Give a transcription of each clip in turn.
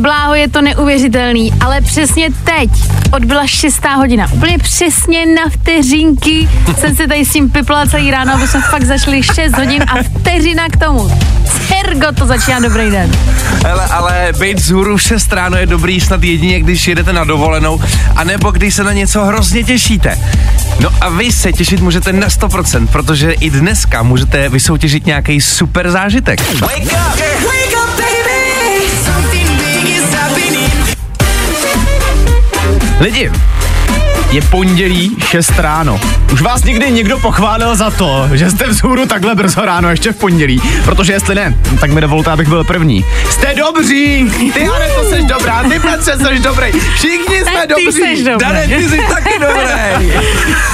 bláho, je to neuvěřitelný, ale přesně teď odbyla šestá hodina. Úplně přesně na vteřinky jsem se tady s tím pipla celý ráno, aby jsme fakt začali 6 hodin a vteřina k tomu. Hergo, to začíná dobrý den. Hele, ale být zhůru v 6 ráno je dobrý snad jedině, když jedete na dovolenou, anebo když se na něco hrozně těšíte. No a vy se těšit můžete na 100%, protože i dneska můžete vysoutěžit nějaký super zážitek. Wake up! Lidi, Je pondělí 6 ráno. Už vás někdy někdo pochválil za to, že jste vzhůru takhle brzo ráno, ještě v pondělí. Protože jestli ne, tak mi dovolte, abych byl první. Jste dobří! Ty, ale to jsi dobrá, ty Petře, jsi dobrý. Všichni jsme ty dobří. seš dobrý. Dane, ty jsi taky dobrý.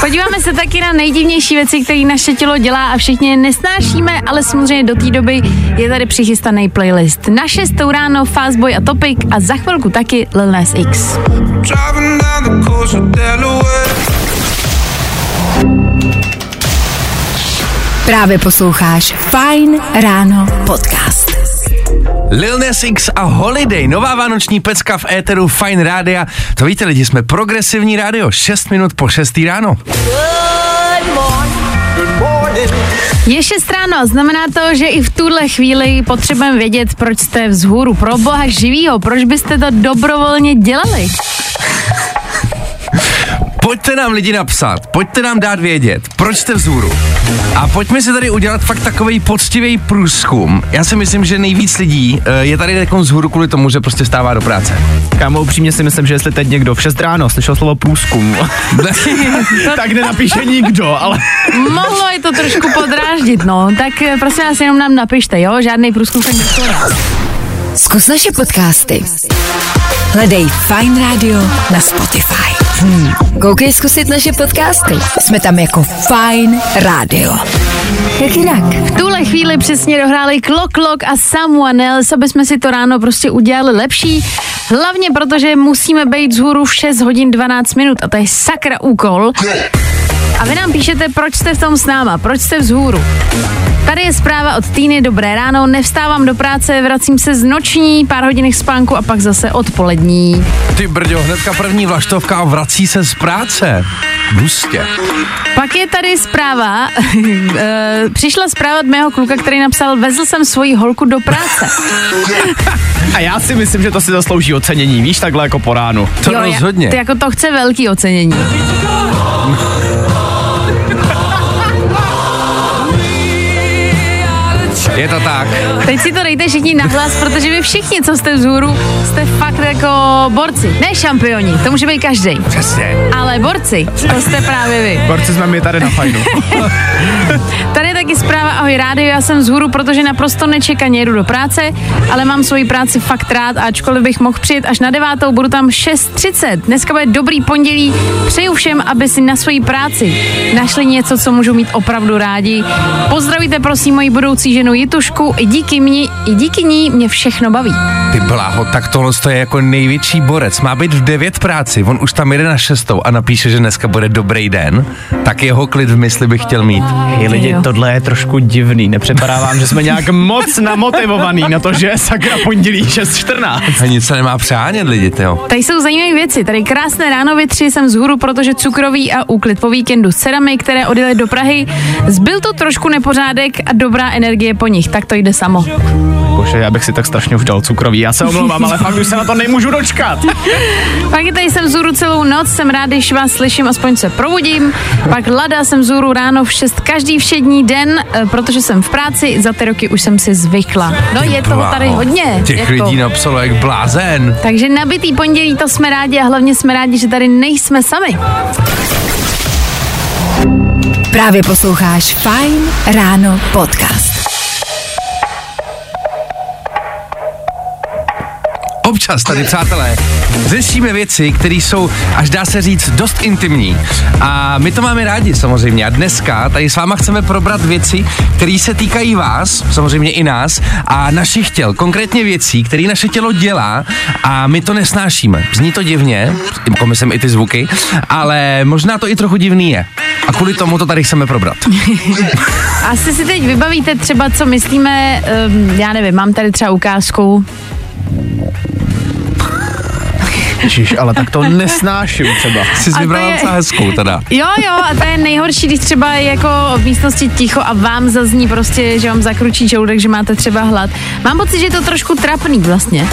Podíváme se taky na nejdivnější věci, které naše tělo dělá a všichni je nesnášíme, ale samozřejmě do té doby je tady přichystaný playlist. Na šestou ráno Fastboy a Topic a za chvilku taky Lil Nas X. Driving down the coast of Delaware. Právě posloucháš Fajn ráno podcast. Lil Nas X a Holiday, nová vánoční pecka v éteru Fine Rádia. To víte lidi, jsme progresivní rádio, 6 minut po 6 ráno. Je 6 ráno, znamená to, že i v tuhle chvíli potřebujeme vědět, proč jste vzhůru. Pro boha živýho, proč byste to dobrovolně dělali? Pojďte nám lidi napsat, pojďte nám dát vědět, proč jste vzhůru. A pojďme si tady udělat fakt takový poctivý průzkum. Já si myslím, že nejvíc lidí eh, je tady jako vzhůru kvůli tomu, že prostě stává do práce. Kámo, upřímně si myslím, že jestli teď někdo v 6 ráno slyšel slovo průzkum, tak nenapíše nikdo, ale Mohlo je to trošku podráždit, no. Tak eh, prosím vás, jenom nám napište, jo? Žádný průzkum se nekonal. Zkus naše podcasty. Hledej Fajn Radio na Spotify. Hmm. Koukej zkusit naše podcasty. Jsme tam jako Fajn Radio. Jak jinak? V tuhle chvíli přesně dohráli Klok Klok a Someone Else, aby jsme si to ráno prostě udělali lepší. Hlavně protože musíme být vzhůru v 6 hodin 12 minut a to je sakra úkol. A vy nám píšete, proč jste v tom s náma, proč jste vzhůru. Tady je zpráva od Týny, dobré ráno, nevstávám do práce, vracím se z noční, pár hodinek spánku a pak zase odpolední. Ty brďo, hnedka první vlaštovka a vrací se z práce. Hustě. Pak je tady zpráva, eh, přišla zpráva od mého kluka, který napsal, vezl jsem svoji holku do práce. a já si myslím, že to si zaslouží ocenění, víš, takhle jako po ránu. To Jo, rozhodně. Já, ty jako to chce velký ocenění. Je to tak. Teď si to dejte všichni nahlas, protože vy všichni, co jste vzhůru, jste fakt jako borci. Ne šampioni, to může být každý. Přesně. Ale borci, to jste právě vy. Borci jsme my tady na fajnu. Tady je taky zpráva Ahoj rádio, já jsem vzhůru, protože naprosto nečekaně jedu do práce, ale mám svoji práci fakt rád a ačkoliv bych mohl přijet až na devátou, budu tam 6.30. Dneska bude dobrý pondělí, přeju všem, aby si na svoji práci našli něco, co můžou mít opravdu rádi. Pozdravíte prosím moji budoucí ženu Jitušku, i díky, mě, i díky ní mě všechno baví. Ty bláho, tak tohle to je jako největší borec. Má být v 9 práci, on už tam jede na šestou a napíše, že dneska bude dobrý den, tak jeho klid v mysli bych chtěl mít. Hej lidi, Jo. tohle je trošku divný. Nepřipadá vám, že jsme nějak moc namotivovaný na to, že je sakra pondělí 6.14. A nic se nemá přehánět lidi, jo. Tady jsou zajímavé věci. Tady krásné ráno větři jsem vzhůru, protože cukroví a úklid po víkendu s dcerami, které odjeli do Prahy. Zbyl to trošku nepořádek a dobrá energie po nich, tak to jde samo. Bože, já bych si tak strašně už dal cukrový. Já se omlouvám, ale fakt už se na to nemůžu dočkat. Pak je tady jsem vzhůru celou noc, jsem rád, když vás slyším, aspoň se probudím. Pak Lada jsem vzhůru ráno v 6 každý všední den, eh, protože jsem v práci, za ty roky už jsem si zvykla. No je toho tady Bláho. hodně. Těch jako. lidí napsalo jak blázen. Takže nabitý pondělí, to jsme rádi a hlavně jsme rádi, že tady nejsme sami. Právě posloucháš Fajn ráno podcast. Občas tady, přátelé, řešíme věci, které jsou, až dá se říct, dost intimní. A my to máme rádi samozřejmě. A dneska tady s váma chceme probrat věci, které se týkají vás, samozřejmě i nás, a našich těl. Konkrétně věcí, které naše tělo dělá a my to nesnášíme. Zní to divně, myslím i ty zvuky, ale možná to i trochu divný je. A kvůli tomu to tady chceme probrat. Asi si teď vybavíte třeba, co myslíme, um, já nevím, mám tady třeba ukázku. Ježiš, ale tak to nesnáším třeba. Jsi vybrala docela hezkou teda. Jo, jo, a to je nejhorší, když třeba je jako v místnosti ticho a vám zazní prostě, že vám zakručí žaludek, že máte třeba hlad. Mám pocit, že je to trošku trapný vlastně.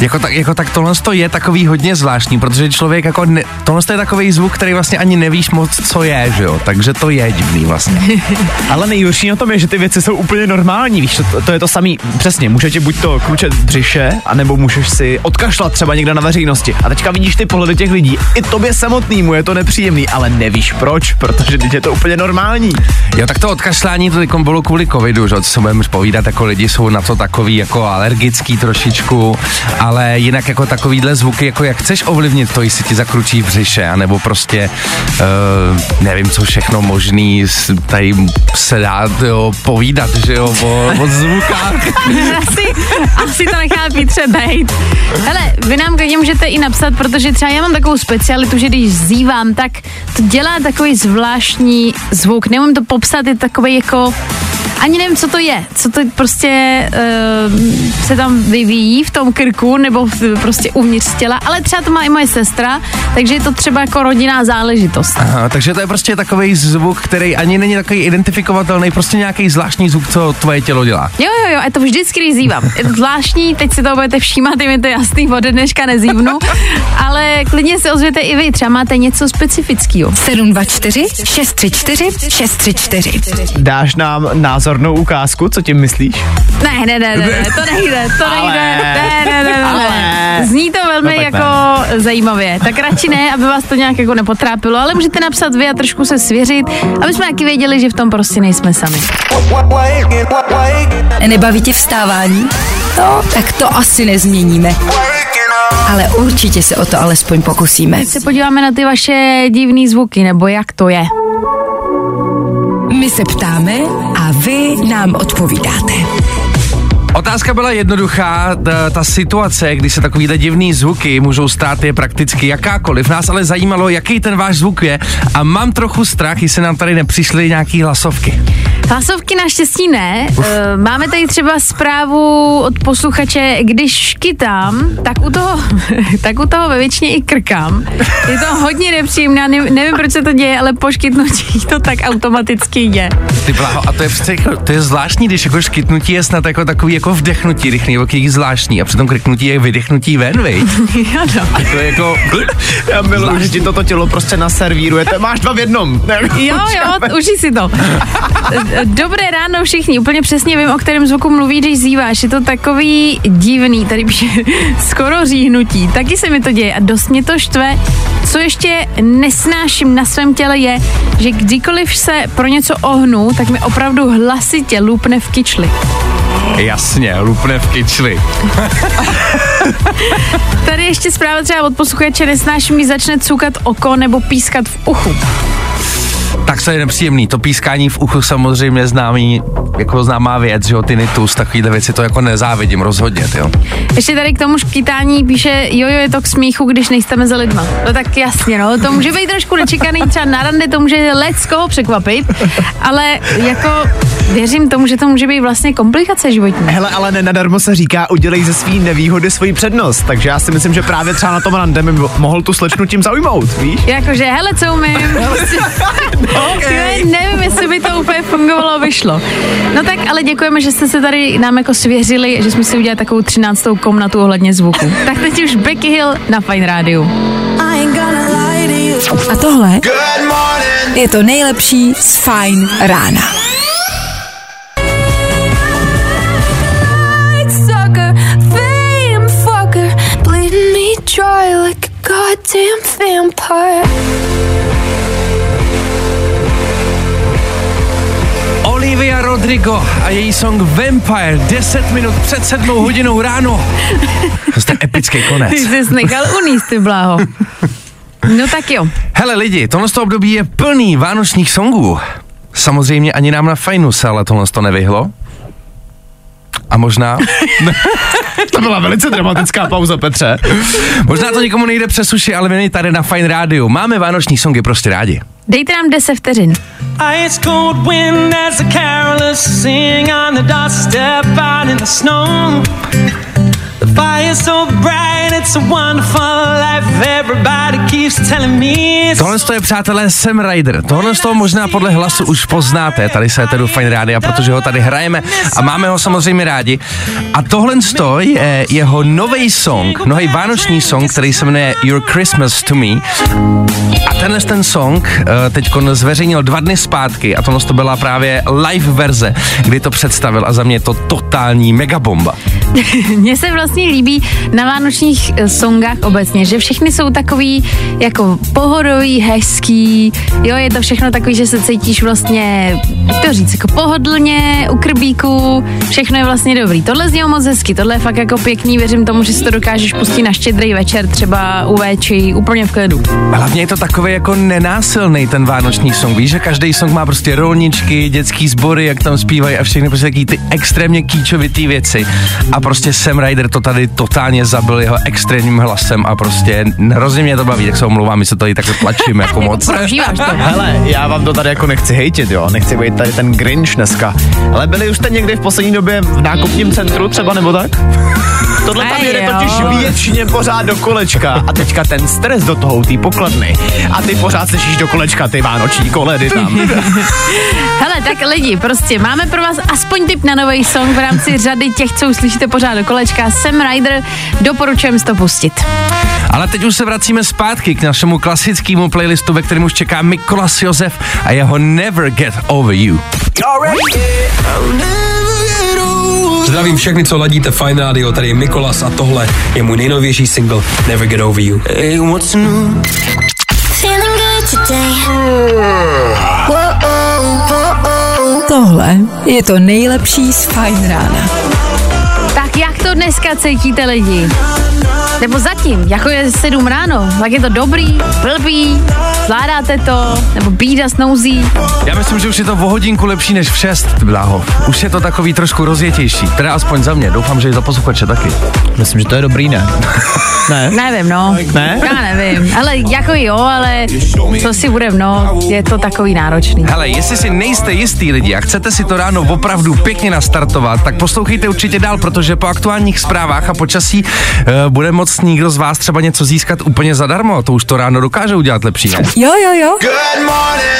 Jako tak, jako tak tohle to je takový hodně zvláštní, protože člověk jako, ne, tohle to je takový zvuk, který vlastně ani nevíš moc, co je, že jo, takže to je divný vlastně. Ale nejhorší na tom je, že ty věci jsou úplně normální, víš, to, to je to samý, přesně, můžete buď to kručet v břiše, anebo můžeš si odkašlat třeba někde na veřejnosti. A teďka vidíš ty pohledy těch lidí, i tobě samotnému je to nepříjemný, ale nevíš proč, protože teď je to úplně normální. Jo, tak to odkašlání to teď bylo kvůli covidu, že co se budeme povídat, jako lidi jsou na to takový jako alergický trošičku, ale jinak jako takovýhle zvuky, jako jak chceš ovlivnit to, jestli ti zakručí v břiše, anebo prostě uh, nevím, co všechno možný tady se dá jo, povídat, že jo, o, o zvukách. asi, asi to nechá Pítře bejt. Hele, vy nám klidně můžete i napsat, protože třeba já mám takovou specialitu, že když zívám, tak to dělá takový zvláštní zvuk. Nemůžu to popsat, je takový jako ani nevím, co to je, co to prostě uh, se tam vyvíjí v tom krku nebo v, prostě uvnitř těla, ale třeba to má i moje sestra, takže je to třeba jako rodinná záležitost. Aha, takže to je prostě takový zvuk, který ani není takový identifikovatelný, prostě nějaký zvláštní zvuk, co tvoje tělo dělá. Jo, jo, jo, a to vždycky, když zívám. Je to zvláštní, teď si to budete všímat, je mi to jasný, ode dneška nezívnu, ale klidně se ozvěte i vy, třeba máte něco specifického. 724 634 634. Dáš nám názornou ukázku, co tím myslíš? Ne, ne, ne, ne, ne, to nejde, to Ale. nejde, ne, ne, ne, ne, Ale. ne. Zní to velmi No jako zajímavě, tak radši ne, aby vás to nějak jako nepotrápilo, ale můžete napsat vy a trošku se svěřit, aby jsme taky věděli, že v tom prostě nejsme sami. Nebaví tě vstávání? No, tak to asi nezměníme. Ale určitě se o to alespoň pokusíme. Teď se podíváme na ty vaše divný zvuky, nebo jak to je. My se ptáme a vy nám odpovídáte. Otázka byla jednoduchá, ta, ta situace, kdy se takovýhle divný zvuky můžou stát, je prakticky jakákoliv. Nás ale zajímalo, jaký ten váš zvuk je a mám trochu strach, jestli nám tady nepřišly nějaký hlasovky. Hlasovky naštěstí ne. E, Máme tady třeba zprávu od posluchače, když škytám, tak u toho, tak u toho ve většině i krkám. Je to hodně nepříjemné, ne, nevím, proč se to děje, ale po škytnutí to tak automaticky je. Ty bláho, a to je přece, jako- to je zvláštní, když jako škytnutí je snad jako takový jako vdechnutí rychlý, nebo jaký zvláštní a přitom kriknutí je vydechnutí ven, viď? Ano. To je jako... Já miluji, že ti toto tělo prostě naservíruje, to máš dva v jednom. Ne? Jo, jo, užij si to. Dobré ráno všichni, úplně přesně vím, o kterém zvuku mluví, když zýváš. Je to takový divný, tady píše skoro říhnutí. Taky se mi to děje a dost mě to štve. Co ještě nesnáším na svém těle je, že kdykoliv se pro něco ohnu, tak mi opravdu hlasitě lupne v kyčli. Jasně, lupne v kyčli. Tady ještě zpráva třeba od posluchače, nesnáším, mi začne cukat oko nebo pískat v uchu. Tak to je nepříjemný. To pískání v uchu samozřejmě známý, jako známá věc, že jo, tinnitus, takovýhle věci, to jako nezávidím rozhodně, jo. Ještě tady k tomu škytání píše, jo, jo, je to k smíchu, když nejste mezi lidma. No tak jasně, no, to může být trošku nečekaný, třeba na rande to může lec koho překvapit, ale jako věřím tomu, že to může být vlastně komplikace životní. Hele, ale nenadarmo se říká, udělej ze svý nevýhody svoji přednost, takže já si myslím, že právě třeba na tom rande by mohl tu slečnu tím zaujmout, víš? Jakože, hele, co umím. Prostě, okay. nevím, jestli by to úplně fungovalo, vyšlo. No tak, ale děkujeme, že jste se tady nám jako svěřili, že jsme si udělali takovou třináctou komnatu ohledně zvuku. Tak teď už Becky Hill na Fine Rádiu. A tohle je to nejlepší z Fine rána. sucker, fame Olivia Indigo a její song Vampire 10 minut před sedmou hodinou ráno. To je epický konec. Ty jsi nechal uníst, ty bláho. No tak jo. Hele lidi, tohle z toho období je plný vánočních songů. Samozřejmě ani nám na fajnu se ale tohle to nevyhlo. A možná, To byla velice dramatická pauza, Petře. možná to nikomu nejde přes uši, ale my tady na Fine Rádiu máme vánoční songy prostě rádi. Dejte nám 10 vteřin. Ice cold wind as the carolers sing on the doorstep out in the snow. The fire's so bright, it's a wonderful life. Everybody keeps telling me it's Tohle to je, přátelé, Sam Ryder. Tohle z toho možná podle hlasu už poznáte tady se tedy Fine Rádia, protože ho tady hrajeme a máme ho samozřejmě rádi. A tohle to je jeho nový song, nový vánoční song, který se jmenuje Your Christmas to Me. A tenhle ten song uh, teď zveřejnil dva dny zpátky a tohle to byla právě live verze, kdy to představil a za mě je to totální megabomba. Mně se vlastně líbí na vánočních eh, songách obecně, že všechny jsou takový jako pohodový, hezký, jo, je to všechno takový, že se cítíš vlastně, jak to říct, jako pohodlně, u krbíku, všechno je vlastně dobrý. Tohle znělo moc hezky, tohle je fakt jako pěkný, věřím tomu, že si to dokážeš pustit na štědrý večer, třeba u véči, úplně v klidu. Hlavně je to takový jako nenásilný ten vánoční song. Víš, že každý song má prostě rolničky, dětský sbory, jak tam zpívají a všechny prostě ty extrémně kýčovitý věci. A prostě Sam Ryder to tady totálně zabil jeho extrémním hlasem a prostě hrozně mě to baví, tak se omlouvám, my se tady takhle tlačíme jako moc. Prožíváš to. Hele, já vám to tady jako nechci hejtit, jo, nechci být tady ten Grinch dneska. Ale byli už jste někdy v poslední době v nákupním centru třeba nebo tak? Tohle tam jede totiž většině pořád do kolečka a teďka ten stres do toho, ty pokladny. A ty pořád slyšíš do kolečka ty vánoční koledy tam. Hele, tak lidi, prostě máme pro vás aspoň tip na nový song v rámci řady těch, co uslyšíte pořád do kolečka. Sam Ryder, doporučujeme si to pustit. Ale teď už se vracíme zpátky k našemu klasickému playlistu, ve kterém už čeká Mikolas Josef a jeho Never Get Over You. Zdravím všechny, co ladíte Fine Radio, tady je Mikolas a tohle je můj nejnovější single Never Get Over You. Hey, what's new? Feeling good today. Tohle je to nejlepší z Fajn rána. To dneska cítíte lidi? Nebo zatím, jako je 7 ráno, tak je to dobrý, blbý, zvládáte to, nebo bída snouzí. Já myslím, že už je to o hodinku lepší než v 6, bláho. Už je to takový trošku rozjetější, teda aspoň za mě, doufám, že i za posluchače taky. Myslím, že to je dobrý, ne? Ne? Nevím, no. Ne? Já nevím, ale jako jo, ale co si budem, no, je to takový náročný. Hele, jestli si nejste jistý lidi a chcete si to ráno opravdu pěkně nastartovat, tak poslouchejte určitě dál, protože po aktuálních zprávách a počasí uh, bude moc někdo z vás třeba něco získat úplně zadarmo. To už to ráno dokáže udělat lepší, ne? Jo, jo, jo.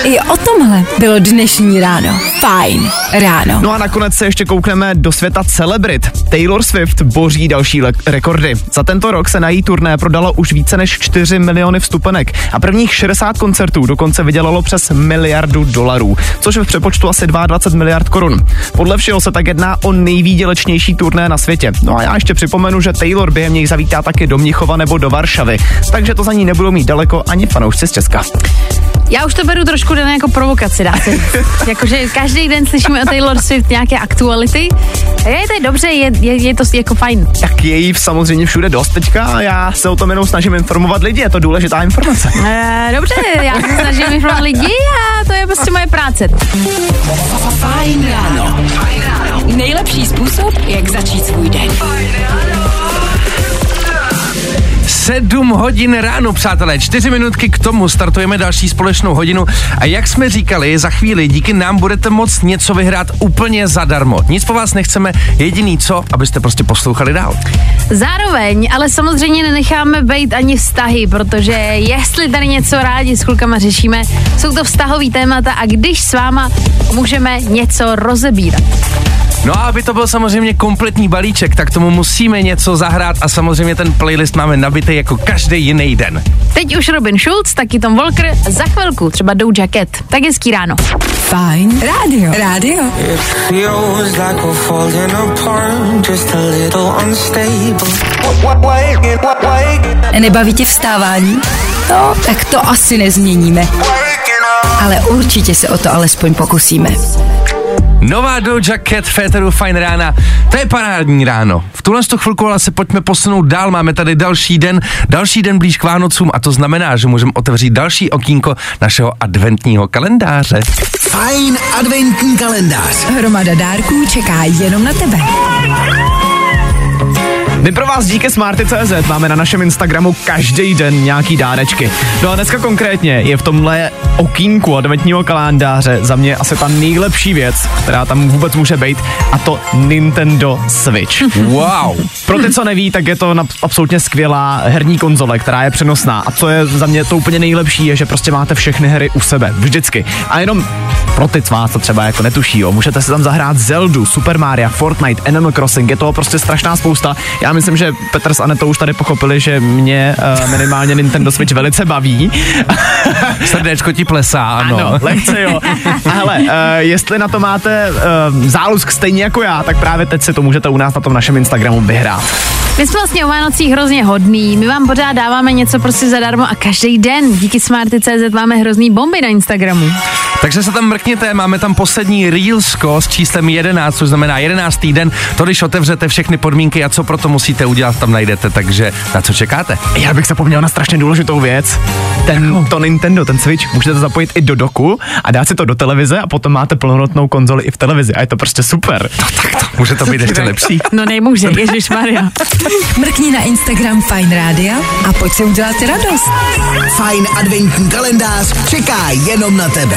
I o tomhle bylo dnešní ráno. Fajn ráno. No a nakonec se ještě koukneme do světa celebrit. Taylor Swift boří další le- rekordy. Za tento rok se na její turné prodalo už více než 4 miliony vstupenek a prvních 60 koncertů dokonce vydělalo přes miliardu dolarů, což je v přepočtu asi 22 miliard korun. Podle všeho se tak jedná o nejvýdělečnější turné na světě. No a já ještě připomenu, že Taylor během něj zavítá taky do Mnichova nebo do Varšavy, takže to za ní nebudou mít daleko ani fanoušci z Česka. Já už to beru trošku den jako provokaci, dá se. Jakože každý den slyšíme o Taylor Swift nějaké aktuality. Je to je dobře, je, je, je to jako fajn. Tak je jí samozřejmě všude dost teďka a já se o tom jenom snažím informovat lidi, je to důležitá informace. E, dobře, já se snažím informovat lidi a to je prostě moje práce. Fajn ráno. Nejlepší způsob, jak začít svůj den. 7 hodin ráno, přátelé, 4 minutky k tomu startujeme další společnou hodinu a jak jsme říkali, za chvíli díky nám budete moct něco vyhrát úplně zadarmo. Nic po vás nechceme, jediný co, abyste prostě poslouchali dál. Zároveň, ale samozřejmě nenecháme být ani vztahy, protože jestli tady něco rádi s klukama řešíme, jsou to vztahový témata a když s váma můžeme něco rozebírat. No a aby to byl samozřejmě kompletní balíček, tak tomu musíme něco zahrát a samozřejmě ten playlist máme nabitý jako každý jiný den. Teď už Robin Schulz, taky Tom Walker, za chvilku třeba Doja Cat. Tak hezký ráno. Fajn rádio. Rádio. Feels like we're falling apart, just a little unstable. Nebaví tě vstávání? No, tak to asi nezměníme. Ale určitě se o to alespoň pokusíme. Nová Doja Cat Féteru Fine rána, to je parádní ráno. V tuhle tu chvilku ale se pojďme posunout dál, máme tady další den, další den blíž k Vánocům a to znamená, že můžeme otevřít další okýnko našeho adventního kalendáře. Fajn adventní kalendář. Hromada dárků čeká jenom na tebe. My pro vás díky Smarty.cz máme na našem Instagramu každý den nějaký dárečky. No a dneska konkrétně je v tomhle okýnku adventního kalendáře za mě asi ta nejlepší věc, která tam vůbec může být, a to Nintendo Switch. Wow. Pro ty, co neví, tak je to absolutně skvělá herní konzole, která je přenosná. A co je za mě to úplně nejlepší, je, že prostě máte všechny hry u sebe, vždycky. A jenom pro ty z vás, co třeba jako netuší, jo, můžete si tam zahrát Zeldu, Super Mario, Fortnite, Animal Crossing, je toho prostě strašná spousta. Já myslím, že Petr s Anetou už tady pochopili, že mě uh, minimálně Nintendo Switch velice baví. Srdéčko ti plesá, ano. Ano, lehce jo. A hele, uh, jestli na to máte uh, zálusk stejně jako já, tak právě teď si to můžete u nás na tom našem Instagramu vyhrát. My jsme vlastně o Vánocích hrozně hodný, my vám pořád dáváme něco prostě zadarmo a každý den díky Smarty.cz máme hrozný bomby na Instagramu. Takže se tam mrkněte, máme tam poslední Reelsko s číslem 11, což znamená 11. den. To, když otevřete všechny podmínky a co pro to musíte udělat, tam najdete, takže na co čekáte? Já bych zapomněl na strašně důležitou věc. Ten, to Nintendo, ten Switch, můžete zapojit i do doku a dát si to do televize a potom máte plnohodnotnou konzoli i v televizi a je to prostě super. No tak to může to být ještě lepší. No nemůže, Ježíš Maria. Mrkni na Instagram Fine Radio a pojď si udělat radost. Fajn adventní kalendář čeká jenom na tebe.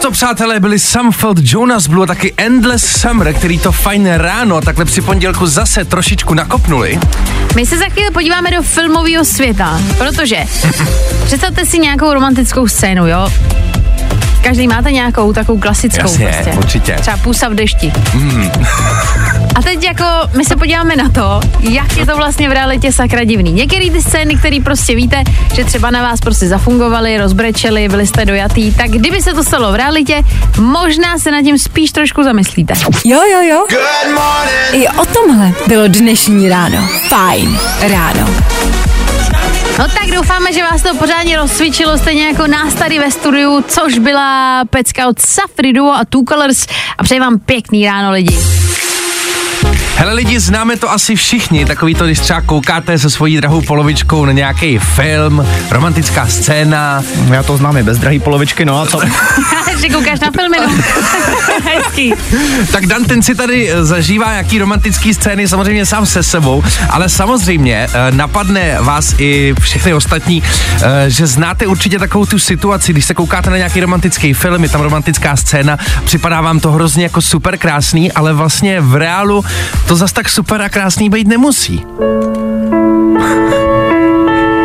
To, přátelé, byli Samfeld, Jonas Blue a taky Endless Summer, který to fajn ráno takhle při pondělku zase trošičku nakopnuli. My se za chvíli podíváme do filmového světa, protože představte si nějakou romantickou scénu, jo? Každý máte nějakou takovou klasickou Jasně, prostě. určitě. Třeba půsa v dešti. A teď jako my se podíváme na to, jak je to vlastně v realitě sakra divný. Některé ty scény, které prostě víte, že třeba na vás prostě zafungovaly, rozbrečely, byli jste dojatý, tak kdyby se to stalo v realitě, možná se nad tím spíš trošku zamyslíte. Jo, jo, jo. I o tomhle bylo dnešní ráno. Fajn ráno. No tak doufáme, že vás to pořádně rozcvičilo, stejně jako nás tady ve studiu, což byla pecka od Safri Duo a Two Colors a přeji vám pěkný ráno lidi. Hele lidi, známe to asi všichni, takový to, když třeba koukáte se svojí drahou polovičkou na nějaký film, romantická scéna. Já to znám i bez drahý polovičky, no a co? že koukáš na filmy, no. Hezký. Tak Dan ten si tady eh, zažívá nějaký romantický scény samozřejmě sám se sebou, ale samozřejmě eh, napadne vás i všechny ostatní, eh, že znáte určitě takovou tu situaci, když se koukáte na nějaký romantický film, je tam romantická scéna, připadá vám to hrozně jako super krásný, ale vlastně v reálu to zas tak super a krásný být nemusí.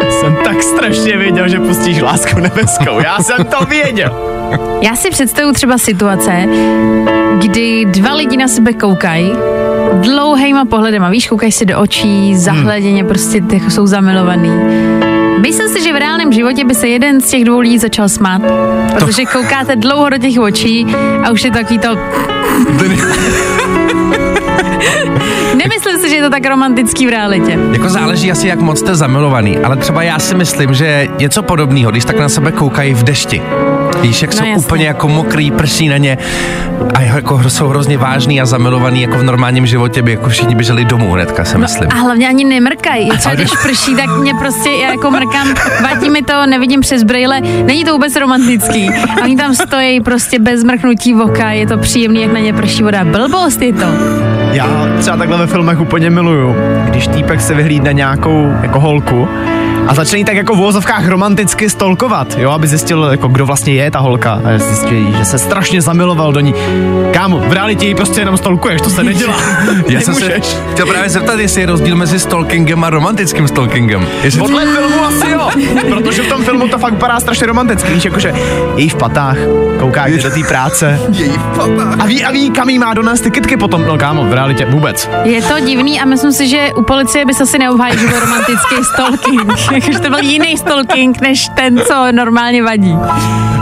jsem tak strašně věděl, že pustíš lásku nebeskou. Já jsem to věděl. Já si představuji třeba situace, kdy dva lidi na sebe koukají dlouhejma pohledem a víš, koukají si do očí, zahleděně prostě jako jsou zamilovaný. Myslím si, že v reálném životě by se jeden z těch dvou lidí začal smát, protože koukáte dlouho do těch očí a už je to takový to... Nemyslím si, že je to tak romantický v realitě. Jako záleží asi, jak moc jste zamilovaný, ale třeba já si myslím, že něco podobného, když tak na sebe koukají v dešti. Víš, jak No jsou jasně. úplně jako mokrý, prší na ně a jako jsou hrozně vážný a zamilovaný, jako v normálním životě by jako všichni běželi domů hnedka, si myslím. A hlavně ani nemrkají. Třeba když prší, tak mě prostě, já jako mrkám, vadí mi to, nevidím přes brýle, není to vůbec romantický. A oni tam stojí prostě bez mrknutí voka, je to příjemný, jak na ně prší voda. Blbost je to. Já třeba takhle ve filmech úplně miluju, když týpek se vyhlídne nějakou jako holku a začne jí tak jako v vozovkách romanticky stolkovat, jo, aby zjistil, jako kdo vlastně je ta holka a zjistil, že se strašně zamiloval do ní. Kámo, v realitě ji prostě jenom stolkuješ, to se nedělá. Já jsem se chtěl právě zeptat, jestli je rozdíl mezi stalkingem a romantickým stalkingem. Jestli Podle filmu asi jo, protože v tom filmu to fakt vypadá strašně romanticky, víš, jakože její v patách, kouká jde do té práce a ví, a ví, kam jí má donést ty kytky potom, no kámo, v realitě vůbec. Je to divný a myslím si, že u policie by se asi neobhájil, romantický stalking. Jakože to byl jiný stalking, než ten, co normálně vadí.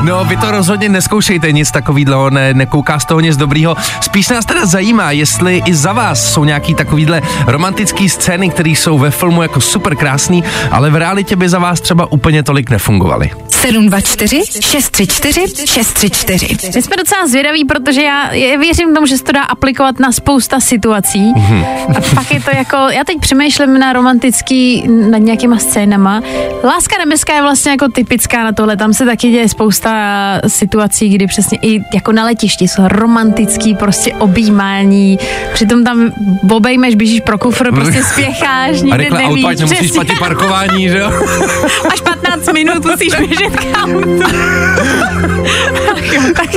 No, vy to rozhodně neskoušejte nic takového, ne, nekouká z toho nic dobrýho. Spíš nás teda zajímá, jestli i za vás jsou nějaký takovýhle romantický scény, které jsou ve filmu jako super krásný, ale v realitě by za vás třeba úplně tolik nefungovaly. 724 634 634. My jsme docela zvědaví, protože já, věřím tomu, že se to dá aplikovat na spousta situací. A pak je to jako, já teď přemýšlím na romantický, nad nějakýma scénama. Láska nebeská je vlastně jako typická na tohle, tam se taky děje spousta situací, kdy přesně i jako na letišti jsou romantický prostě objímání, přitom tam obejmeš, běžíš pro kufr, prostě spěcháš, A nikde rychle nevíš. auto, přesně. platit parkování, že jo? Až 15 minut musíš běžet jo, tak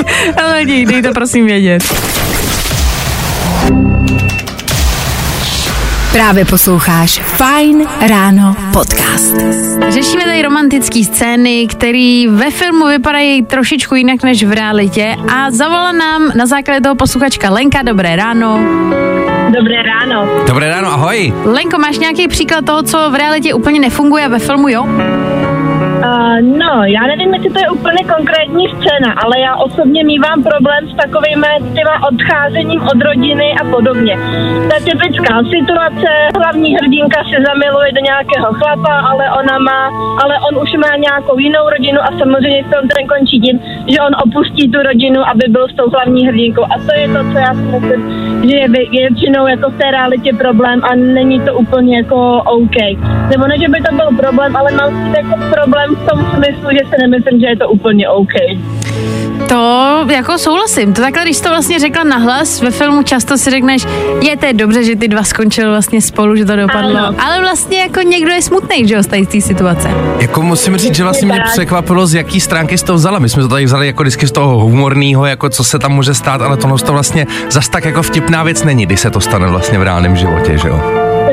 ale dej, dej to prosím vědět. Právě posloucháš Fine Ráno podcast. Řešíme tady romantické scény, které ve filmu vypadají trošičku jinak než v realitě a zavolala nám na základě toho posluchačka Lenka. Dobré ráno. Dobré ráno. Dobré ráno, ahoj. Lenko, máš nějaký příklad toho, co v realitě úplně nefunguje a ve filmu jo? Uh, no, já nevím, jestli to je úplně konkrétní scéna, ale já osobně mývám problém s takovými těma odcházením od rodiny a podobně. Je typická situace, hlavní hrdinka se zamiluje do nějakého chlapa, ale ona má, ale on už má nějakou jinou rodinu a samozřejmě film ten končí tím, že on opustí tu rodinu, aby byl s tou hlavní hrdinkou. A to je to, co já si myslím, že je vě- většinou jako v té realitě problém a není to úplně jako OK. Nebo ne, že by to byl problém, ale mám jako problém v tom smyslu, že si nemyslím, že je to úplně OK. To jako souhlasím. To takhle, když jsi to vlastně řekla nahlas, ve filmu často si řekneš, je to je dobře, že ty dva skončili vlastně spolu, že to dopadlo. Ano. Ale vlastně jako někdo je smutný, že jo, z té situace. Jako musím říct, že vlastně mě překvapilo, z jaký stránky jste to vzala. My jsme to tady vzali jako vždycky z toho humorného, jako co se tam může stát, ale tohle to vlastně zas tak jako vtipná věc není, když se to stane vlastně v reálném životě, že jo?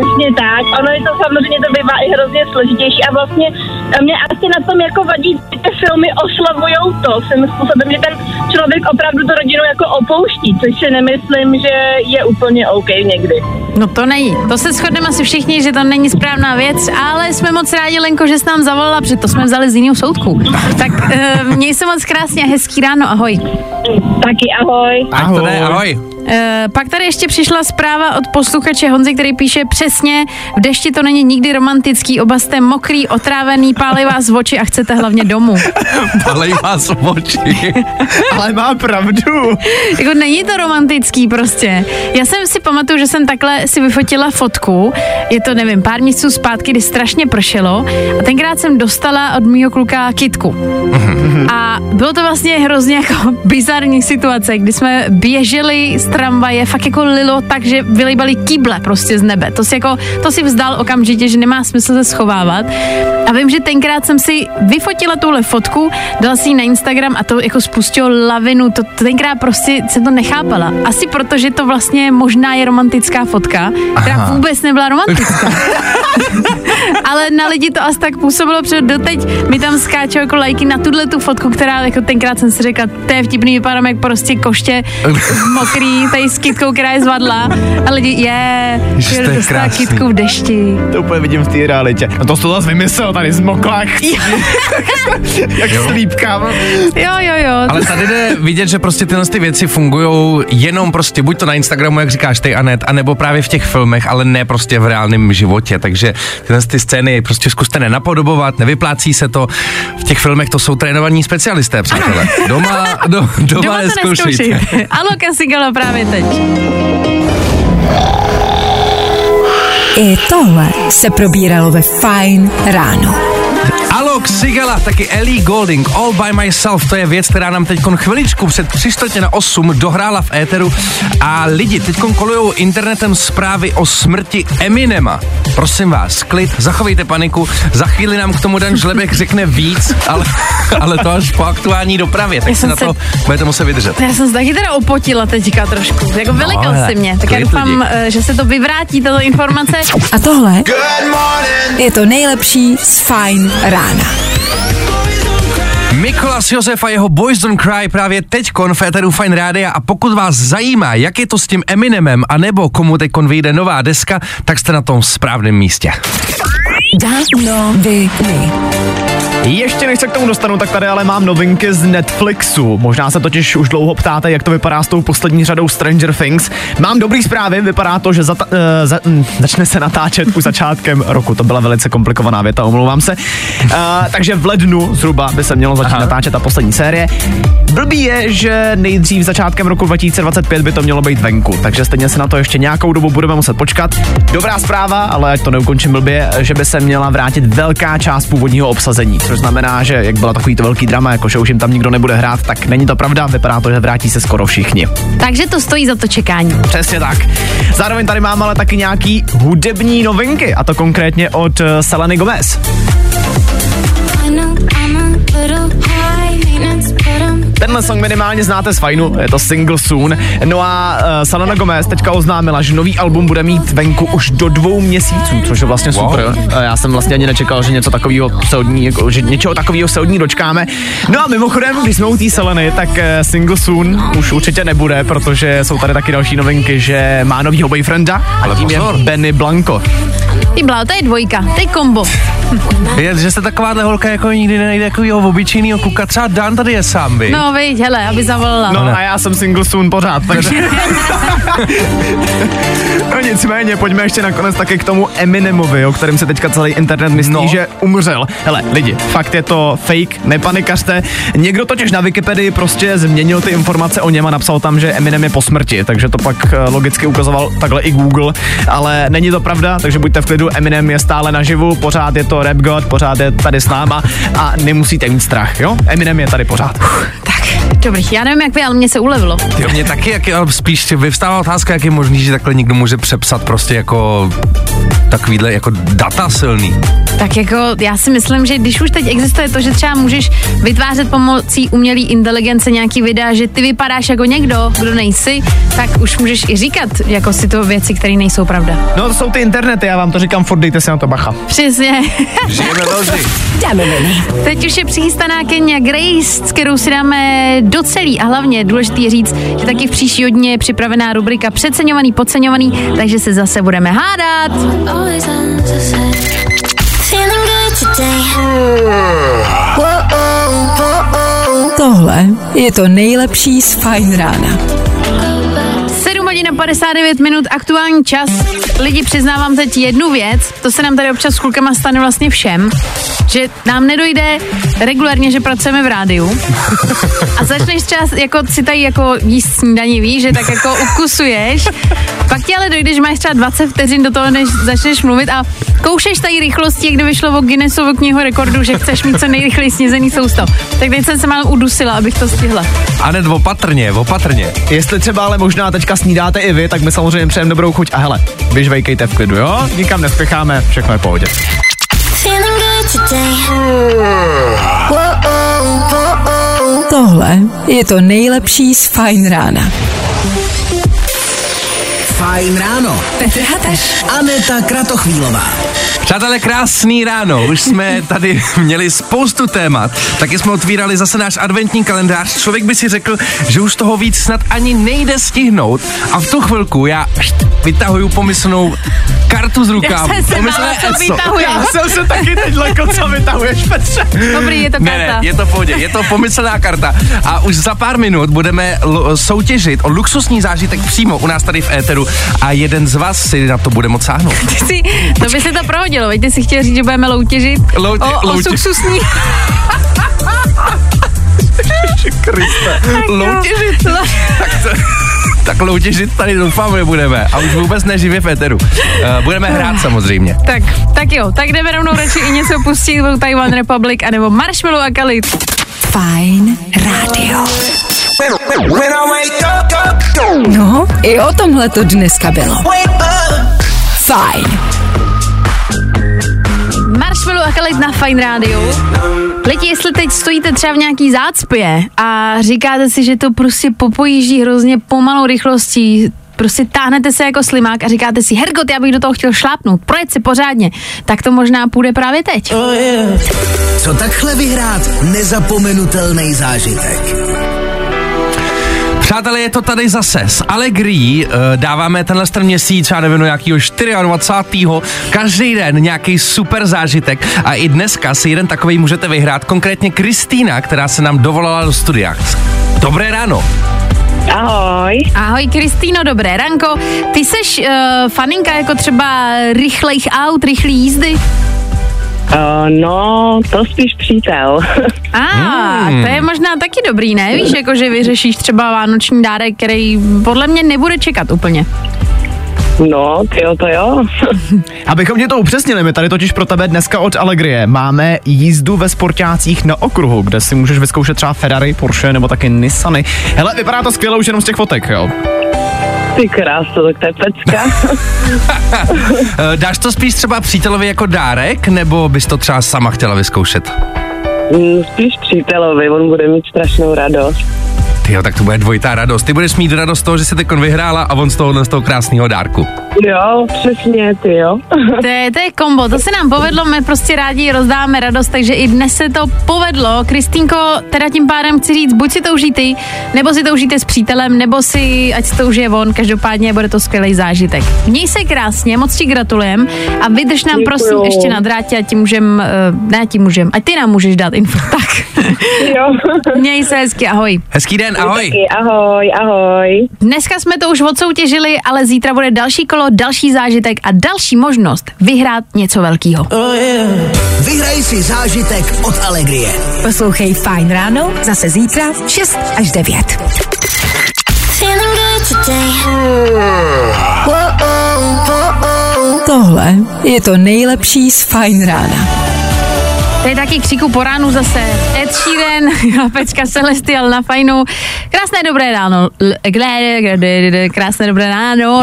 Přesně tak. Ono je to samozřejmě to bývá i hrozně složitější a vlastně a mě asi na tom jako vadí, že ty filmy oslavujou to svým způsobem, že ten člověk opravdu tu rodinu jako opouští, což si nemyslím, že je úplně OK někdy. No to není. To se shodneme asi všichni, že to není správná věc, ale jsme moc rádi, Lenko, že jsi nám zavolala, protože to jsme vzali z jiného soudku. Tak uh, měj se moc krásně a hezký ráno, ahoj. Taky ahoj. Jde, ahoj. Uh, pak tady ještě přišla zpráva od posluchače Honzy, který píše přesně, v dešti to není nikdy romantický, oba jste mokrý, otrávený, pálí vás v oči a chcete hlavně domů. Palej vás v oči. Ale má pravdu. Jako není to romantický prostě. Já jsem si pamatuju, že jsem takhle si vyfotila fotku, je to nevím, pár měsíců zpátky, kdy strašně pršelo a tenkrát jsem dostala od mýho kluka kitku. A bylo to vlastně hrozně jako bizarní situace, kdy jsme běželi z tramvaje, fakt jako lilo tak, že vylejbali kýble prostě z nebe. To si jako, to si vzdal okamžitě, že nemá smysl se schovávat. A vím, že tenkrát jsem si vyfotila tuhle fotku, dala si ji na Instagram a to jako spustilo lavinu, to tenkrát prostě jsem to nechápala. Asi proto, že to vlastně možná je romantická fotka, která Aha. vůbec nebyla romantická. Ale na lidi to asi tak působilo, protože doteď mi tam skáčou jako lajky na tuhle tu fotku, která jako tenkrát jsem si řekla, to je vtipný, vypadám jak prostě koště mokrý, tady s kytkou, která je zvadla. A lidi, je, je dostala kytku v dešti. To úplně vidím v té realitě. No to jsi to zase vymyslel tady zmokla jak, jak slípka. Jo, jo, jo. Ale tady jde vidět, že prostě tyhle ty věci fungují jenom prostě buď to na Instagramu, jak říkáš ty Anet, anebo právě v těch filmech, ale ne prostě v reálném životě. Takže tyhle ty scény prostě zkuste nenapodobovat, nevyplácí se to. V těch filmech to jsou trénovaní specialisté, přátelé. Doma, do, doma, Doma to neskoušejte. neskoušejte. Aloka Sigala právě teď. I tohle se probíralo ve Fine ráno. Alok Sigala, taky Ellie Golding, All by Myself, to je věc, která nám teď chviličku před 3 čtvrtě na 8 dohrála v éteru a lidi teď kolujou internetem zprávy o smrti Eminema. Prosím vás, klid, zachovejte paniku, za chvíli nám k tomu Dan Žlebek řekne víc, ale, ale to až po aktuální dopravě, tak Já si jsem na se- to budete muset vydržet. Já jsem se taky teda opotila teďka trošku. Jako vylekal ale jsi mě. Tak já doufám, lidi. eh, že se to vyvrátí, tato informace. A tohle je to nejlepší z Fine rána. Mikolas Josef a jeho Boys Don't Cry právě teď v Féteru Fine Rádia a pokud vás zajímá, jak je to s tím Eminemem, anebo komu teď vyjde nová deska, tak jste na tom správném místě. Danoviny. Ještě než se k tomu dostanu, tak tady ale mám novinky z Netflixu. Možná se totiž už dlouho ptáte, jak to vypadá s tou poslední řadou Stranger Things. Mám dobrý zprávy, vypadá to, že zata- uh, za- mm, začne se natáčet už začátkem roku. To byla velice komplikovaná věta, omlouvám se. Uh, takže v lednu zhruba by se mělo začít Aha. natáčet ta poslední série. Blbý je, že nejdřív začátkem roku 2025 by to mělo být venku, takže stejně se na to ještě nějakou dobu budeme muset počkat. Dobrá zpráva, ale ať to neukončím blbě, že by se měla vrátit velká část původního obsazení, což znamená, že jak byla takový to velký drama, jako že už jim tam nikdo nebude hrát, tak není to pravda, vypadá to, že vrátí se skoro všichni. Takže to stojí za to čekání. Přesně tak. Zároveň tady mám ale taky nějaký hudební novinky, a to konkrétně od uh, Seleny Gomez. Tenhle song minimálně znáte z fajnu, je to single soon. No a uh, Selena Gomez teďka oznámila, že nový album bude mít venku už do dvou měsíců, což je vlastně wow. super. Uh, já jsem vlastně ani nečekal, že něco takového se od ní, jako, že něčeho takového se od ní dočkáme. No a mimochodem, když jsme u té Seleny, tak uh, single soon už určitě nebude, protože jsou tady taky další novinky, že má novýho boyfrienda a tím je Benny Blanco. Ty bláho, to je dvojka, to je kombo. Je, že jste takováhle holka jako nikdy nenajde takového obyčejného kuka. Třeba Dan tady je sám, vy. No, viď, hele, aby zavolala. No a já jsem single soon pořád, takže... no nicméně, pojďme ještě nakonec taky k tomu Eminemovi, o kterém se teďka celý internet myslí, no. že umřel. Hele, lidi, fakt je to fake, nepanikařte. Někdo totiž na Wikipedii prostě změnil ty informace o něm a napsal tam, že Eminem je po smrti, takže to pak eh, logicky ukazoval takhle i Google, ale není to pravda, takže buďte v klidu, Eminem je stále naživu, pořád je to rap god, pořád je tady s náma a nemusíte mít strach, jo? Eminem je tady pořád. Dobrý, já nevím jak vy, ale mně se ulevilo. Jo, mě taky, jak, ale spíš vyvstává otázka, jak je možný, že takhle někdo může přepsat prostě jako takovýhle jako data silný. Tak jako já si myslím, že když už teď existuje to, že třeba můžeš vytvářet pomocí umělé inteligence nějaký videa, že ty vypadáš jako někdo, kdo nejsi, tak už můžeš i říkat jako si to věci, které nejsou pravda. No to jsou ty internety, já vám to říkám, furt dejte si na to bacha. Přesně. Žijeme. Teď už je přichystaná Kenya Grace, s kterou si dáme docelý a hlavně důležité je říct, že taky v příští dně je připravená rubrika Přeceňovaný, podceňovaný, takže se zase budeme hádat. Tohle je to nejlepší z Fajn rána. 7 hodin a 59 minut, aktuální čas. Lidi, přiznávám teď jednu věc, to se nám tady občas s klukama stane vlastně všem, že nám nedojde regulárně, že pracujeme v rádiu a začneš třeba jako si tady jako jíst snídaní, víš, že tak jako ukusuješ, pak ti ale dojde, že máš třeba 20 vteřin do toho, než začneš mluvit a koušeš tady rychlosti, jak kdyby šlo o Guinnessovu knihu rekordu, že chceš mít co nejrychleji snězený sousto. Tak teď jsem se málem udusila, abych to stihla. A opatrně, opatrně. Jestli třeba ale možná teďka snídáte i vy, tak my samozřejmě přejeme dobrou chuť a hele, vyžvejkejte v klidu, jo? Nikam nespěcháme, všechno je v pohodě. Tohle je to nejlepší z Fajn rána. Fajn ráno. Petr Hataš. Aneta Kratochvílová. Přátelé, krásný ráno. Už jsme tady měli spoustu témat. Taky jsme otvírali zase náš adventní kalendář. Člověk by si řekl, že už toho víc snad ani nejde stihnout. A v tu chvilku já vytahuju pomyslnou kartu z rukávu. jsem se bála, co ESO. vytahuješ. Já jsem se taky teď lekl, co vytahuješ, Petře. Dobrý, je to Ne, karta. ne, je to v pohodě, je to pomyslná karta. A už za pár minut budeme l- soutěžit o luxusní zážitek přímo u nás tady v éteru a jeden z vás si na to bude moc sáhnout. Ty si, to by se to prohodilo, veď ty si chtěl říct, že budeme loutěžit Loutě- o, o suxusní. Kriste, loutěžit? tak, to, tak loutěžit tady doufám nebudeme a už vůbec neživě v éteru. Uh, budeme hrát samozřejmě. tak, tak jo, tak jdeme rovnou radši i něco pustit o Taiwan Republic anebo Marshmallow a Kalit. Fajn rádio. No, i o tomhle to dneska bylo. Fajn. Marshmallow a Kalit na Fine Radio. Lidi, jestli teď stojíte třeba v nějaký zácpě a říkáte si, že to prostě popojíždí hrozně pomalou rychlostí, prostě táhnete se jako slimák a říkáte si, hergot, já bych do toho chtěl šlápnout, projet si pořádně, tak to možná půjde právě teď. Co takhle vyhrát nezapomenutelný zážitek? Přátelé, je to tady zase s Allegrií. eh, Dáváme tenhle ten měsíc, já nevím, no nějakýho 24. Každý den nějaký super zážitek. A i dneska si jeden takový můžete vyhrát. Konkrétně Kristýna, která se nám dovolala do studia. Dobré ráno. Ahoj. Ahoj Kristýno, dobré ranko. Ty seš uh, faninka jako třeba rychlejch aut, rychlý jízdy? Uh, no, to spíš přítel. A, hmm. to je možná taky dobrý, ne? Víš, jako že vyřešíš třeba vánoční dárek, který podle mě nebude čekat úplně. no, ty jo, to jo. Abychom mě to upřesnili, my tady totiž pro tebe dneska od Allegrie máme jízdu ve sportácích na okruhu, kde si můžeš vyzkoušet třeba Ferrari, Porsche nebo taky Nissany. Hele, vypadá to skvěle už jenom z těch fotek, jo? Ty krásu, tak to je pecka. Eh, Dáš to spíš třeba přítelovi jako dárek, nebo bys to třeba sama chtěla vyzkoušet? Mm, spíš přítelovi, on bude mít strašnou radost. Ty jo, tak to bude dvojitá radost. Ty budeš mít radost z toho, že jsi teď vyhrála a on z toho, z toho krásného dárku. Jo, přesně, ty jo. To je, to je kombo, to se nám povedlo, my prostě rádi rozdáme radost, takže i dnes se to povedlo. Kristýnko, teda tím pádem chci říct, buď si to užij ty, nebo si to užijte s přítelem, nebo si, ať si to užije on, každopádně bude to skvělý zážitek. Měj se krásně, moc ti gratulujem a vydrž nám Děkuju. prosím ještě na drátě, ať ti můžem, uh, ne ti můžem, ať ty nám můžeš dát info, tak. Jo. Měj se hezky, ahoj. Hezký den, ahoj. Taky, ahoj, ahoj. Dneska jsme to už odsoutěžili, ale zítra bude další kolo, další zážitek a další možnost vyhrát něco velkého. Vyhraj si zážitek od Allegrie. Poslouchej Fajn ráno zase zítra v 6 až 9. Feeling good today. Tohle je to nejlepší z Fajn rána. To je taky křiku po ránu zase. Ed Sheeran a Pečka Celestial na fajnu. Krásné dobré ráno. Krásné dobré ráno.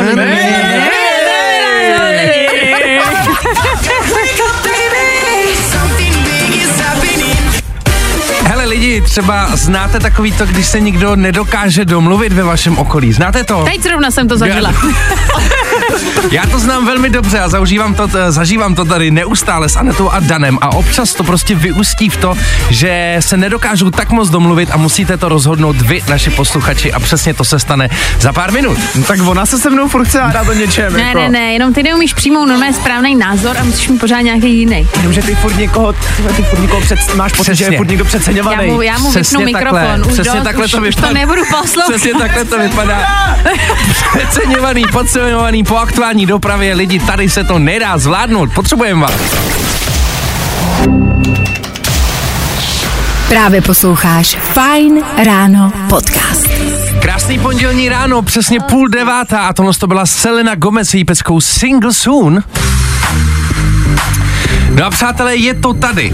Hele lidi, třeba znáte takový to, když se nikdo nedokáže domluvit ve vašem okolí. Znáte to? Teď zrovna jsem to zažila. Já to znám velmi dobře a zaužívám to, zažívám to tady neustále s Anetou a Danem a občas to prostě vyústí v to, že se nedokážou tak moc domluvit a musíte to rozhodnout vy, naši posluchači a přesně to se stane za pár minut. No, tak ona se se mnou furt chce hádat o něčem. Ne, jako. ne, ne, jenom ty neumíš přijmout normálně správný názor a musíš mít pořád nějaký jiný. Jenomže ty furt někoho, ty furt někoho před, máš pocit, že je furt někdo Já přeceňovaný. mu, já mu Přesně vypnu takhle, mikrofon. Už přesně dost, takhle už, to už vypadá. to nebudu poslouchat. Přesně takhle to vypadá. Přeceňovaný, podceňovaný po aktuální dopravě lidi, tady se to nedá zvládnout, potřebujeme vás. Právě posloucháš Fajn ráno podcast. Krásný pondělní ráno, přesně půl devátá a tohle to byla Selena Gomez, její peckou Single Soon. No a přátelé, je to tady.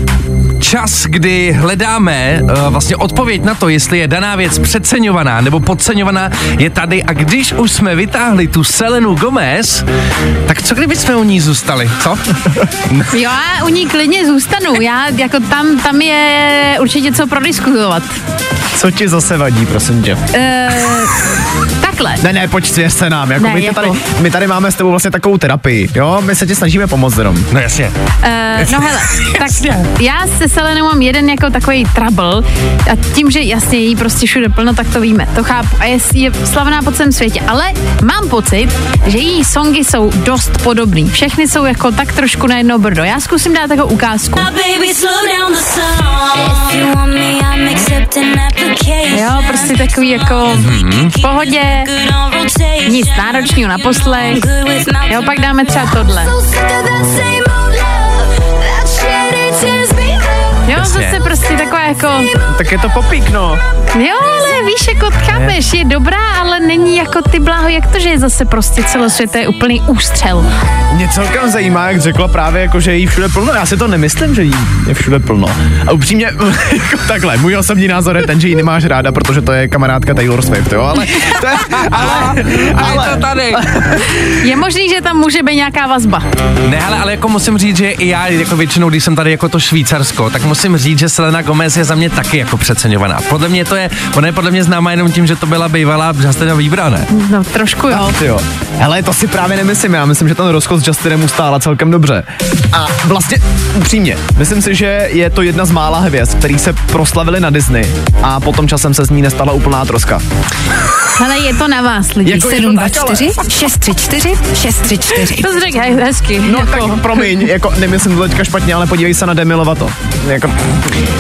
Čas, kdy hledáme uh, vlastně odpověď na to, jestli je daná věc přeceňovaná nebo podceňovaná, je tady. A když už jsme vytáhli tu Selenu Gomez, tak co kdyby jsme u ní zůstali, co? Jo, já u ní klidně zůstanu. Já, jako tam, tam je určitě co prodiskutovat. Co ti zase vadí, prosím tě? Uh, takhle. Ne, ne, pojď svěř se nám. Jako Ne, my, jako- tady, my tady máme s tebou vlastně takovou terapii, jo? My se ti snažíme pomoct jenom. No jasně. Uh, no hele, tak já se Selenou mám jeden jako takový trouble a tím, že jasně jí prostě všude plno, tak to víme, to chápu a je, je slavná po celém světě, ale mám pocit, že její songy jsou dost podobný. Všechny jsou jako tak trošku na jedno brdo. Já zkusím dát jako ukázku. Jo, prostě takový jako v pohodě. Nic náročného na poslech. Jo, pak dáme třeba tohle. Jo, zase prostě taková jako, Tak je to popík, no. jo, ale víš, jako chápeš, je dobrá, ale není jako ty bláho, jak to, že je zase prostě celosvětové úplný ústřel. Mě celkem zajímá, jak řekla právě, jako, že je jí všude plno. Já si to nemyslím, že jí je všude plno. A upřímně, jako takhle, můj osobní názor je ten, že ji nemáš ráda, protože to je kamarádka Taylor Swift, jo, ale... To je, ale, A je to tady. Je možný, že tam může být nějaká vazba. Ne, ale, ale jako musím říct, že i já jako většinou, když jsem tady jako to Švýcarsko, tak musím musím říct, že Selena Gomez je za mě taky jako přeceňovaná. Podle mě to je, ona je podle mě známá jenom tím, že to byla bývalá Justina Bieber, ne? No trošku jo. Ty jo. Hele, to si právě nemyslím, já myslím, že ten rozchod s Justinem ustála celkem dobře. A vlastně, upřímně, myslím si, že je to jedna z mála hvězd, který se proslavili na Disney a potom časem se z ní nestala úplná troska. Hele, je to na vás, lidi. Jako je to tak, ale- 724 634 634. To jsi hezky. No jako. tak promiň, jako nemyslím to teďka špatně, ale podívej se na Demi Lovato. Jako,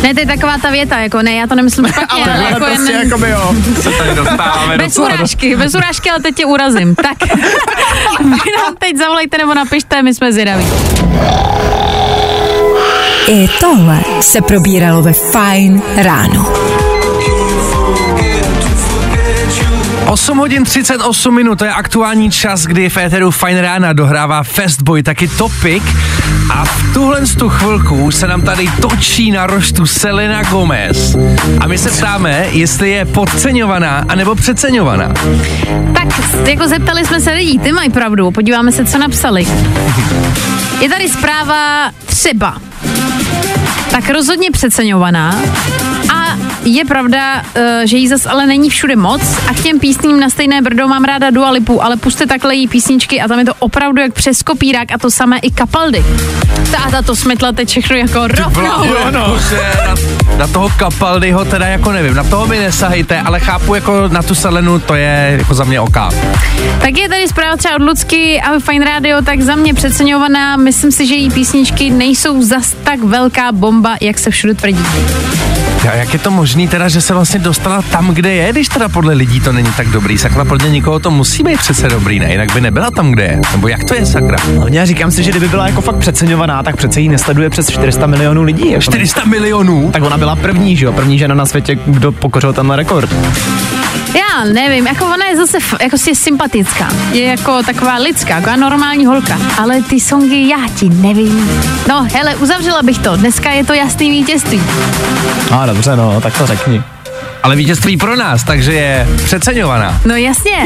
Ne, to je taková ta věta, jako ne, já to nemyslím špatně, ale, ale, ale jako prostě jen, jako by jo. Se tady dostáváme bez urážky, bez urážky, ale teď tě urazím. Tak, vy nám teď zavolejte nebo napište, my jsme zvědaví. I tohle se probíralo ve Fine ráno. 8 hodin 38 minut, to je aktuální čas, kdy v éteru Fine Rána dohrává Festboy, taky Topic. A v tuhle tu chvilku se nám tady točí na roštu Selena Gomez. A my se ptáme, jestli je podceňovaná anebo přeceňovaná. Tak, jako zeptali jsme se lidí, ty mají pravdu, podíváme se, co napsali. Je tady zpráva třeba. Tak rozhodně přeceňovaná. Je pravda, eh, že jí zas ale není všude moc a k těm písním na stejné brdo mám ráda Dua Lipu, ale puste takhle její písničky a tam je to opravdu jak přes kopírák a to samé i kapaldy. Táta to smetla teď všechno jako rovnou. Jo, no. na, na toho Capaldiho teda jako nevím, na toho mi nesahejte, ale chápu jako na tu Selenu, to je jako za mě oká. Tak je tady zpráva třeba od Lucky a Fine Radio, tak za mě přeceňovaná. Myslím si, že její písničky nejsou zas tak velká bomba, jak se všude tvrdí. A jak je to možný teda, že se vlastně dostala tam, kde je, když teda podle lidí to není tak dobrý? Sakra, podle někoho to musí být přece dobrý, ne? Jinak by nebyla tam, kde je. Nebo jak to je, sakra? Hlavně já říkám si, že kdyby byla jako fakt přeceňovaná, tak přece jí nesleduje přes 400 milionů lidí. Jako 400 milionů? Tak ona byla první, že jo? První žena na světě, kdo pokořil tenhle rekord. Já nevím, jako ona je zase jako si je sympatická. Je jako taková lidská, jako normální holka. Ale ty songy já ti nevím. No, hele, uzavřela bych to. Dneska je to jasný vítězství. A dobře, no, tak to řekni. Ale vítězství pro nás, takže je přeceňovaná. No jasně.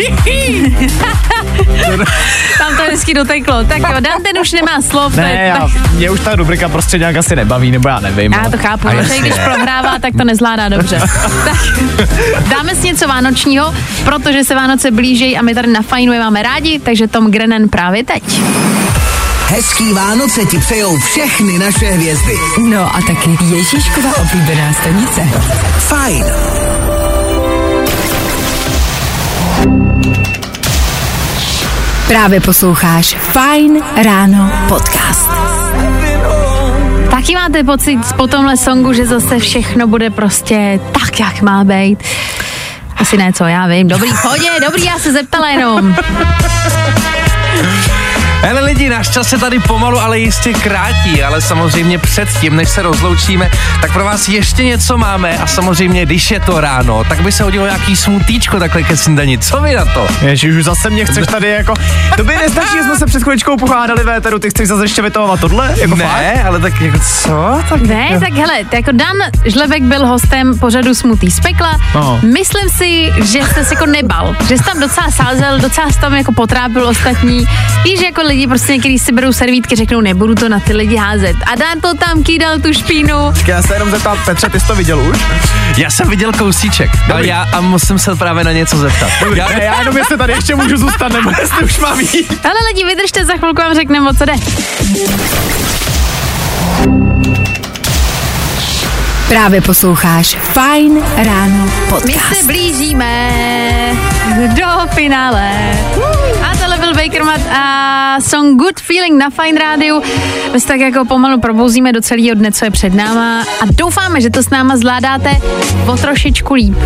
Tam to hezky doteklo. Tak jo, Dante už nemá slov. Ne, já, mě už ta rubrika prostě nějak asi nebaví, nebo já nevím. Já no. to chápu, A že když prohrává, tak to nezvládá dobře. tak dáme si něco vánočního, protože se Vánoce blíží a my tady na Fajnu je máme rádi, takže Tom Grennan právě teď. Hezký Vánoce ti přejou všechny naše hvězdy. No a taky Ježíškova oblíbená stanice. Fajn. Právě posloucháš Fine ráno podcast. Taky máte pocit po tomhle songu, že zase všechno bude prostě tak, jak má být? Asi ne, co já vím. Dobrý, v pohodě, dobrý, já se zeptala jenom. Hele lidi, náš čas se tady pomalu, ale jistě krátí, ale samozřejmě předtím, než se rozloučíme, tak pro vás ještě něco máme a samozřejmě, když je to ráno, tak by se hodilo nějaký smutíčko takhle ke snídani. Co vy na to? Ježiš, už zase mě chceš tady jako... To by nestačí, že jsme se před chviličkou pohádali ve éteru, ty chceš zase ještě vytahovat tohle? Jako fakt? Ne, ale tak jako co? Tak Ne, tak hele, jako Dan Žlebek byl hostem pořadu Smutý z pekla. No. Myslím si, že jsi se jako nebal, že jsi tam docela sázel, docela jsi tam jako potrápil ostatní. Víš, jako lidi prostě někdy si berou servítky, řeknou, nebudu to na ty lidi házet. A Dan to tam kýdal tu špínu. Já se jenom zeptám, Petře, ty jsi to viděl už? Já jsem viděl kousíček, ale já a musím se právě na něco zeptat. Já, ne, já jenom jestli tady ještě můžu zůstat, nebo jestli už mám jít. Ale lidi, vydržte, za chvilku vám řekneme, o co jde. Právě posloucháš Fine ráno My podcast. se blížíme do finále. A tohle byl Bakermat a song Good Feeling na Fine Radio. My se tak jako pomalu probouzíme do celého dne, co je před náma a doufáme, že to s náma zvládáte o trošičku líp.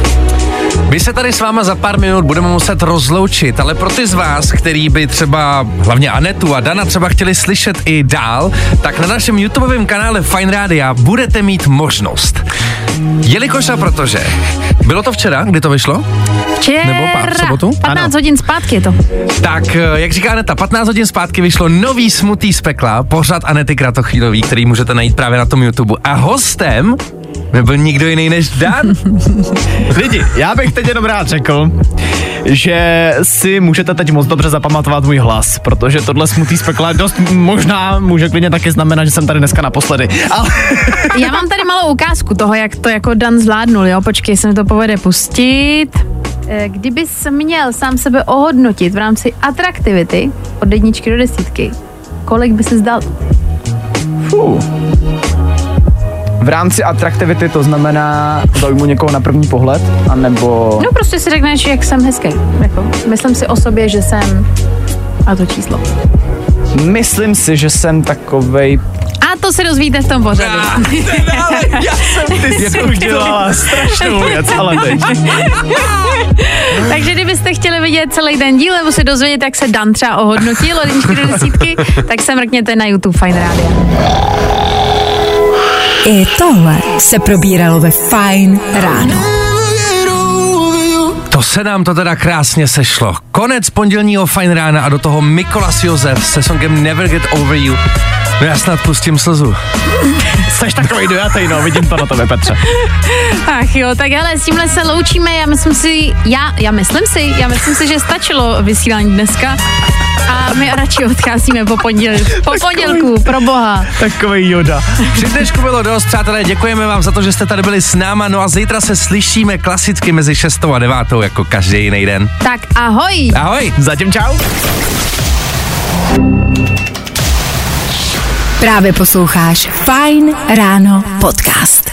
My se tady s váma za pár minut budeme muset rozloučit, ale pro ty z vás, který by třeba, hlavně Anetu a Dana třeba chtěli slyšet i dál, tak na našem YouTubeovém kanále Fine Radio budete mít možnost. Jelikož a protože. Bylo to včera, kdy to vyšlo? Včera, Nebo pár v sobotu? 15 Ano. hodin zpátky je to. Tak, eh, jak říká Aneta, 15 hodin zpátky vyšlo nový smutý z pekla, pořad Anety Kratochvílový, který můžete najít právě na tom YouTube. A hostem Nebyl nikdo jiný než Dan. Lidi, já bych teď jenom rád řekl, že si můžete teď moc dobře zapamatovat můj hlas, protože tohle smutný spekla dost možná může klidně taky znamenat, že jsem tady dneska naposledy. Ale Já mám tady malou ukázku toho, jak to jako Dan zvládnul, jo? Počkej, se mi to povede pustit. Eh, Kdybys měl sám sebe ohodnotit v rámci atraktivity od jedničky do desítky, kolik by se zdal? Fuh. V rámci atraktivity to znamená zaujmu někoho na první pohled, anebo... No prostě si řekneš, jak jsem hezký. Jako, myslím si o sobě, že jsem... A to číslo. Myslím si, že jsem takovej... A to se dozvíte v tom pořadu. já jsem ty jsi udělala strašnou věc, ale teď. Takže kdybyste chtěli vidět celý den díl nebo se dozvědět, jak se Dan třeba ohodnotil od jedničky do desítky, tak se mrkněte na YouTube Fine Radio. I tohle se probíralo ve Fine ráno. To se nám to teda krásně sešlo. Konec pondělního fajn rána a do toho Mikolas Josef se songem Never Get Over You. No já snad pustím slzu. Jsi takový dojatý, no, vidím to na tebe, Petře. Ach jo, tak hele, s tímhle se loučíme, já myslím si, já, já myslím si, já myslím si, že stačilo vysílání dneska a my radši odcházíme po, ponděl, po pondělku, pro boha. Takový joda. Při dnešku bylo dost, přátelé, děkujeme vám za to, že jste tady byli s náma, no a zítra se slyšíme klasicky mezi 6 a 9, jako každý jiný den. Tak ahoj. Ahoj. Zatím čau. Právě posloucháš Fine ráno podcast.